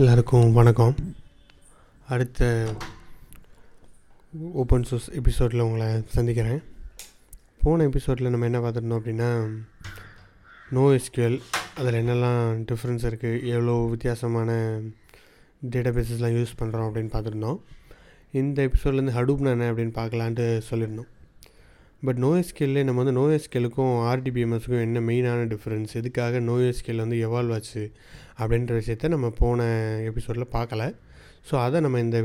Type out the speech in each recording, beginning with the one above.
எல்லாருக்கும் வணக்கம். அடுத்த ஓப்பன் சோர்ஸ் எபிசோடில் உங்களை சந்திக்கிறேன். போன எபிசோடில் நம்ம என்ன பார்த்துருந்தோம் அப்படின்னா நோ எஸ்கியூஎல் அதில் என்னெல்லாம் டிஃப்ரென்ஸ் இருக்குது எவ்வளோ வித்தியாசமான டேட்டா பேசஸ்லாம் யூஸ் பண்ணுறோம் அப்படின்னு பார்த்துருந்தோம். இந்த எபிசோட்லேருந்து ஹடூப்னா என்ன அப்படின்னு பார்க்கலான்ட்டு சொல்லியிருந்தோம். பட் நோஎஸ்கேல்லே நம்ம வந்து நோஎஸ்கேலுக்கும் ஆர்டிபிஎம்எஸ்க்கும் என்ன மெயினான டிஃப்ரென்ஸ் எதுக்காக நோஎஸ்கேல் வந்து எவால்வ் ஆச்சு? அப்படின்ற விஷயத்த நம்ம போன எபிசோடில் பார்க்கல. ஸோ அதை நம்ம இந்த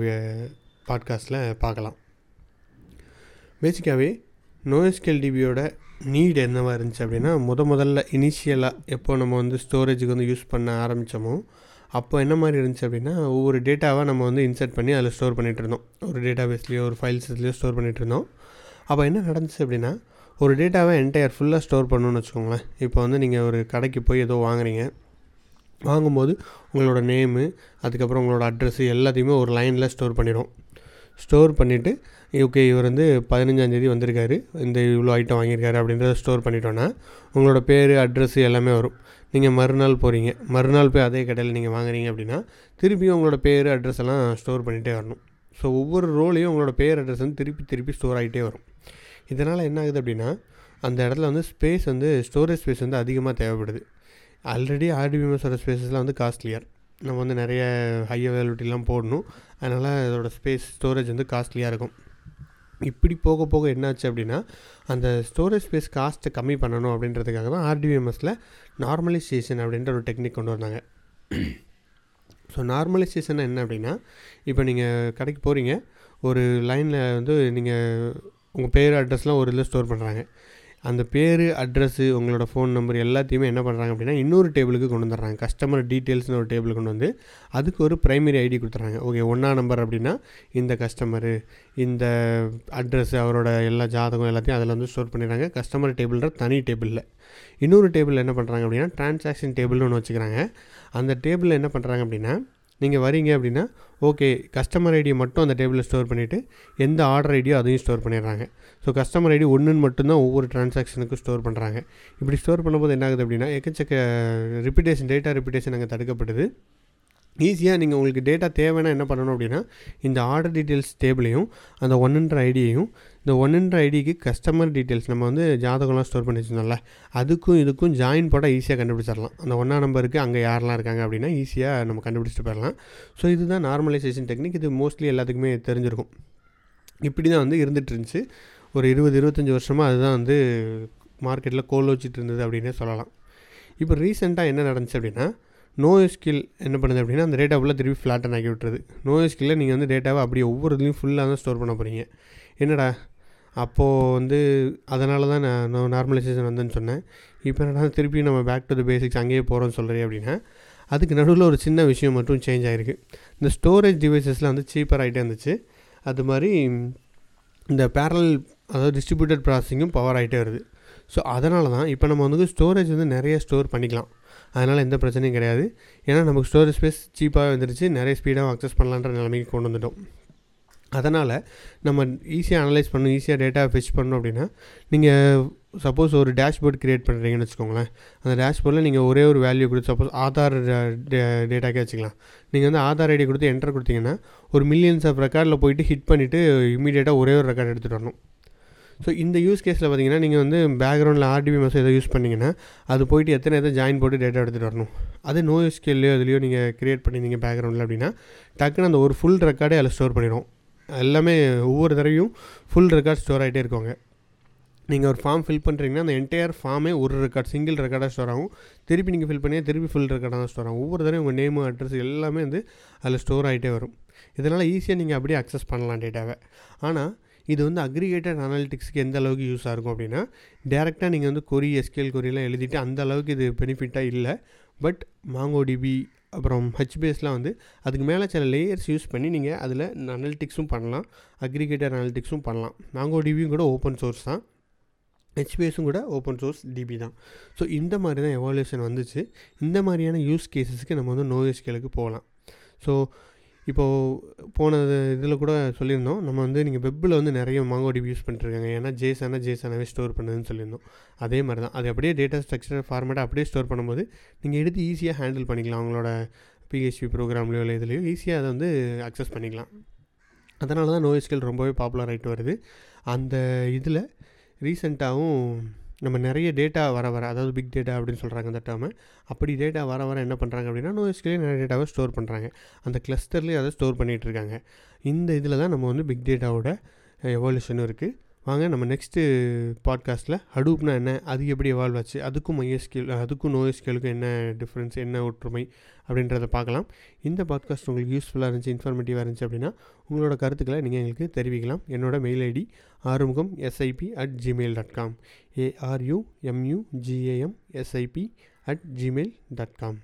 பாட்காஸ்ட்டில் பார்க்கலாம். பேசிக்காகவே நோஎஸ்கேல் டிபியோட நீட் என்னவாக இருந்துச்சு அப்படின்னா முத முதல்ல இனிஷியலாக எப்போ நம்ம வந்து ஸ்டோரேஜுக்கு வந்து யூஸ் பண்ண ஆரம்பித்தோமோ அப்போ என்ன மாதிரி இருந்துச்சு அப்படின்னா ஒவ்வொரு டேட்டாவாக நம்ம வந்து இன்சர்ட் பண்ணி அதில் ஸ்டோர் பண்ணிகிட்டு இருந்தோம். ஒரு டேட்டா பேஸ்லேயோ ஒரு ஃபைல்ஸ்லேயோ ஸ்டோர் பண்ணிகிட்டு இருந்தோம். அப்போ என்ன நடந்துச்சு அப்படின்னா ஒரு டேட்டாவை என்டையர் ஃபுல்லாக ஸ்டோர் பண்ணணும்னு வச்சுக்கோங்களேன். இப்போ வந்து நீங்கள் ஒரு கடைக்கு போய் ஏதோ வாங்குறீங்க. வாங்கும்போது உங்களோட நேமு அதுக்கப்புறம் உங்களோட அட்ரஸ்ஸு எல்லாத்தையுமே ஒரு லைனில் ஸ்டோர் பண்ணிடும் ஸ்டோர் பண்ணிவிட்டு ஓகே இவர் வந்து பதினஞ்சாந்தேதி வந்திருக்காரு. இந்த இவ்வளோ ஐட்டம் வாங்கியிருக்காரு அப்படின்றத ஸ்டோர் பண்ணிட்டோன்னா உங்களோட பேர் அட்ரஸ்ஸு எல்லாமே வரும். நீங்கள் மறுநாள் போகிறீங்க மறுநாள் போய் அதே கடையில் நீங்கள் வாங்குறீங்க அப்படின்னா திருப்பியும் உங்களோட பேர் அட்ரஸ் எல்லாம் ஸ்டோர் பண்ணிகிட்டே வரணும். ஸோ ஒவ்வொரு ரோலையும் உங்களோட பேர் அட்ரஸ் வந்து திருப்பி திருப்பி ஸ்டோர் ஆகிட்டே வரும். இதனால் என்ன ஆகுது அப்படின்னா அந்த இடத்துல வந்து ஸ்பேஸ் வந்து ஸ்டோரேஜ் ஸ்பேஸ் வந்து அதிகமாக தேவைப்படுது. ஆல்ரெடி ஆர்டிபிஎம்எஸோட ஸ்பேஸஸ்லாம் வந்து காஸ்ட்லியர் நம்ம வந்து நிறைய ஹை அவைலபிலிட்டிலாம் போடணும். அதனால் அதோட ஸ்பேஸ் ஸ்டோரேஜ் வந்து காஸ்ட்லியாக இருக்கும். இப்படி போக போக என்னாச்சு அப்படின்னா அந்த ஸ்டோரேஜ் ஸ்பேஸ் காஸ்ட்டை கம்மி பண்ணணும் அப்படின்றதுக்காக தான் ஆர்டிபிஎம்எஸில் நார்மலைசேஷன் அப்படின்ற ஒரு டெக்னிக் கொண்டு வந்தாங்க. ஸோ நார்மலைசேஷன் என்ன அப்படின்னா இப்போ நீங்கள் கடைக்கு போகிறீங்க ஒரு லைனில் வந்து நீங்கள் உங்கள் பேர் அட்ரஸ்லாம் ஒரு இதில் ஸ்டோர் பண்ணுறாங்க அந்த பேர் அட்ரஸ்ஸு உங்களோட ஃபோன் நம்பர் எல்லாத்தையுமே என்ன பண்ணுறாங்க அப்படின்னா இன்னொரு டேபிளுக்கு கொண்டு வந்துடுறாங்க. கஸ்டமர் டீட்டெயில்ஸ்னு ஒரு டேபிள் கொண்டு வந்து அதுக்கு ஒரு ப்ரைமரி ஐடி கொடுத்துட்றாங்க. ஓகே ஒன்றா நம்பர் அப்படின்னா இந்த கஸ்டமரு இந்த அட்ரஸ் அவரோட எல்லா ஜாதகம் எல்லாத்தையும் அதில் வந்து ஸ்டோர் பண்ணிடுறாங்க. கஸ்டமர் டேபிள்ன்ற தனி டேபிளில் இன்னொரு டேபிள் என்ன பண்ணுறாங்க அப்படின்னா டிரான்சாக்ஷன் டேபிள்னு ஒன்று வச்சுக்கிறாங்க. அந்த டேபிளில் என்ன பண்ணுறாங்க அப்படின்னா நீங்கள் வரீங்க அப்படின்னா ஓகே கஸ்டமர் ஐடியை மட்டும் அந்த டேபிளில் ஸ்டோர் பண்ணிவிட்டு எந்த ஆர்டர் ஐடியோ அதையும் ஸ்டோர் பண்ணிடுறாங்க. ஸோ கஸ்டமர் ஐடி ஒன்றுன்னு மட்டும்தான் ஒவ்வொரு டிரான்சாக்ஷனுக்கும் ஸ்டோர் பண்ணுறாங்க இப்படி ஸ்டோர் பண்ணும்போது என்ன ஆகுது அப்படின்னா எக்கச்சக்க ரிப்பிட்டேஷன் டேட்டா ரிப்பிட்டேஷன் அங்கே தடுக்கப்படுது. ஈஸியாக நீங்கள் உங்களுக்கு டேட்டா தேவைன்னா என்ன பண்ணணும் அப்படின்னா இந்த ஆர்டர் டீட்டெயில்ஸ் டேபிளையும் அந்த ஒன்னுன்ற ஐடியையும் இந்த ஒன்னுன்ற ஐடிக்கு கஸ்டமர் டீட்டெயில்ஸ் நம்ம வந்து ஜாதகம்லாம் ஸ்டோர் பண்ணி வச்சுருந்தோம்ல அதுக்கும் இதுக்கும் ஜாயின் போட்டால் ஈஸியாக கண்டுபிடிச்சிடலாம். அந்த ஒன்றா நம்பருக்கு அங்கே யாரெல்லாம் இருக்காங்க அப்படின்னா ஈஸியாக நம்ம கண்டுபிடிச்சிட்டு போயிடலாம். ஸோ இதுதான் நார்மலைசேஷன் டெக்னிக் இது மோஸ்ட்லி எல்லாத்துக்குமே தெரிஞ்சிருக்கும். இப்படி தான் வந்து இருந்துகிட்டு இருந்துச்சு. ஒரு இருபது இருபத்தஞ்சி வருஷமாக அதுதான் வந்து மார்க்கெட்டில் கோல் வச்சுட்டு இருந்தது அப்படின்னே சொல்லலாம். இப்போ ரீசெண்டாக என்ன நடந்துச்சு அப்படின்னா நோ ஸ்கில் என்ன பண்ணுது அப்படின்னா அந்த டேட்டா ஃபுல்லாக திருப்பி ஃப்ளாட்டன் ஆக்கி விட்டுறது நோ ஸ்கில்ல நீங்கள் வந்து டேட்டாவை அப்படியே ஒவ்வொரு இதுலேயும் ஃபுல்லாக தான் ஸ்டோர் பண்ண போகிறீங்க என்னடா? அப்போது வந்து அதனால தான் நான் நார்மலைசேஷன் வந்தேன்னு சொன்னேன். இப்போ என்னடா திருப்பி நம்ம பேக் டு த பேசிக்ஸ் அங்கேயே போகிறோம்னு சொல்கிறேன் அப்படின்னா அதுக்கு நடுவில் ஒரு சின்ன விஷயம் மட்டும் சேஞ்ச் ஆகிருக்கு இந்த ஸ்டோரேஜ் டிவைசஸில் வந்து சீப்பர் ஆகிட்டே இருந்துச்சு. அது மாதிரி இந்த பேரல் அதாவது டிஸ்ட்ரிபியூட்டட் ப்ராசஸிங்கும் பவர் ஆகிட்டே வருது. ஸோ அதனால தான் இப்போ நம்ம வந்து ஸ்டோரேஜ் வந்து நிறைய ஸ்டோர் பண்ணிக்கலாம். அதனால் எந்த பிரச்சனையும் கிடையாது. ஏன்னா நமக்கு ஸ்டோரேஜ் ஸ்பேஸ் சீப்பாக வந்துருச்சு. நிறைய ஸ்பீடாக அக்சஸ் பண்ணலான்ற நிலைமைக்கு கொண்டு வந்துட்டோம். அதனால் நம்ம ஈஸியாக அனலைஸ் பண்ணணும் ஈஸியாக டேட்டா ஃபிச் பண்ணணும் அப்படின்னா நீங்கள் சப்போஸ் ஒரு டேஷ்போர்ட் க்ரியேட் பண்ணுறீங்கன்னு வச்சுக்கோங்களேன். அந்த டேஷ்போர்டில் நீங்கள் ஒரே ஒரு வேல்யூ கொடுத்து சப்போஸ் ஆதார் டேட்டாக்கே வச்சுக்கலாம். நீங்கள் வந்து ஆதார் ஐடி கொடுத்து என்டர் கொடுத்தீங்கன்னா ஒரு மில்லியன்ஸ் ஆஃப் ரெக்கார்டில் போயிட்டு ஹிட் பண்ணிவிட்டு இமீடியட்டாக ஒரே ஒரு ரெக்கார்ட் எடுத்துகிட்டு வரணும். ஸோ இந்த யூஸ் கேஸில் பார்த்தீங்கன்னா நீங்கள் வந்து பேக்ரவுண்டில் ஆர்டிபி மெசேஜ் எதாவது யூஸ் பண்ணிங்கன்னா அது போயிட்டு எத்தனை எதாவது ஜாயின் போட்டு டேட்டா எடுத்துகிட்டு வரணும். அது நோ ஸ்கேல்லையோ அதுலேயோ நீங்கள் க்ரியேட் பண்ணியிருந்தீங்க பேக்ரவுண்டில் அப்படின்னா டக்குன்னு அந்த ஒரு ஃபுல் ரெக்கார்டே அதில் ஸ்டோர் பண்ணிடும். எல்லாமே ஒவ்வொரு தடவையும் ஃபுல் ரெக்கார்ட் ஸ்டோர் ஆகிட்டே இருக்கோங்க நீங்கள் ஒரு ஃபார்ம் ஃபில் பண்ணுறீங்கன்னா அந்த என்டையர் ஃபார்மே ஒரு ரெக்கார்ட் சிங்கிள் ரெக்கார்டாக ஸ்டோர் ஆகும். திருப்பி நீங்கள் ஃபில் பண்ணியே திருப்பி ஃபுல் ரெக்கார்டாக தான் ஸ்டோர் ஆகும். ஒவ்வொரு தடவையும் உங்கள் நேமு அட்ரஸ் எல்லாமே வந்து அதில் ஸ்டோர் ஆகிட்டே வரும். இதனால் ஈஸியாக நீங்கள் அப்படியே அக்சஸ் பண்ணலாம் டேட்டாவை ஆனால் இது வந்து அக்ரிகேட்டட் அனாலிட்டிக்ஸ்க்கு எந்த அளவுக்கு யூஸாக இருக்கும் அப்படின்னா டேரெக்டாக நீங்கள் வந்து கொரி எஸ்கேல் கொரியெல்லாம் எழுதிட்டு அந்த அளவுக்கு இது பெனிஃபிட்டாக இல்லை. பட் மாங்கோடிபி அப்புறம் ஹெச்பிஎஸ்லாம் வந்து அதுக்கு மேலே சில லேயர்ஸ் யூஸ் பண்ணி நீங்கள் அதில் அனாலிட்டிக்ஸும் பண்ணலாம் அக்ரிகேட்டட் அனாலிட்டிக்ஸும் பண்ணலாம். மாங்கோடிபியும் கூட ஓப்பன் சோர்ஸ் தான். ஹெச்பிஎஸும் கூட ஓப்பன் சோர்ஸ் டிபி தான். ஸோ இந்த மாதிரி தான் எவால்யூஷன் வந்துச்சு. இந்த மாதிரியான யூஸ் கேஸஸ்க்கு நம்ம வந்து நோஎஸ்கேலுக்கு போகலாம். ஸோ இப்போது போன இதில் கூட சொல்லியிருந்தோம். நம்ம வந்து நீங்கள் வெப்பில் வந்து நிறைய மாங்கோடிபி யூஸ் பண்ணிட்டுருக்காங்க. ஏன்னா ஜேசானா ஜேசானாவே ஸ்டோர் பண்ணுதுன்னு சொல்லியிருந்தோம். அதே மாதிரி தான் அது அப்படியே டேட்டா ஸ்ட்ரக்சர் ஃபார்மேட்டாக அப்படியே ஸ்டோர் பண்ணும்போது நீங்கள் எடுத்து ஈஸியாக ஹேண்டில் பண்ணிக்கலாம். அவங்களோட பிஹெச்பி ப்ரோக்ராம்லையோ இல்லை இதுலையோ ஈஸியாக அதை வந்து அக்சஸ் பண்ணிக்கலாம். அதனால தான் நோஎஸ்கேல் ரொம்பவே பாப்புலர் ஆகிட்டு வருது. அந்த இதில் ரீசெண்டாகவும் நம்ம நிறைய டேட்டா வர வர அதாவது பிக் டேட்டா அப்படின்னு சொல்கிறாங்க அந்த டேர்மை அப்படி டேட்டா வர வர என்ன பண்ணுறாங்க அப்படின்னா நோஎஸ்கேலே நிறைய டேட்டாவை ஸ்டோர் பண்ணுறாங்க அந்த கிளஸ்டர்லேயே அதை ஸ்டோர் பண்ணிகிட்டு இருக்காங்க. இந்த இதில் தான் நம்ம வந்து பிக் டேட்டாவோட எவல்யூஷனும் இருக்குது வாங்க நம்ம நெக்ஸ்ட்டு பாட்காஸ்ட்டில் ஹடூப்னா என்ன அது எப்படி எவால்வ் ஆச்சு அதுக்கும் மைஎஸ்கேல் அதுக்கும் நோஎஸ்கேலுக்கும் என்ன டிஃப்ரென்ஸ் என்ன ஒற்றுமை அப்படின்றத பார்க்கலாம். இந்த பாட்காஸ்ட் உங்களுக்கு யூஸ்ஃபுல்லாக இருந்துச்சு இன்ஃபர்மேட்டிவாக இருந்துச்சு அப்படின்னா உங்களோட கருத்துக்களை நீங்கள் எங்களுக்கு தெரிவிக்கலாம். என்னோட mail ID Arumugam SIP at Gmail dot com ARU MU GAM SIP at Gmail dot com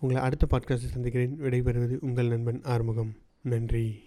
உங்களை அடுத்த பாட்காஸ்ட்டை சந்திக்கிறேன். விடைபெறுவது உங்கள் நண்பன் ஆறுமுகம். நன்றி.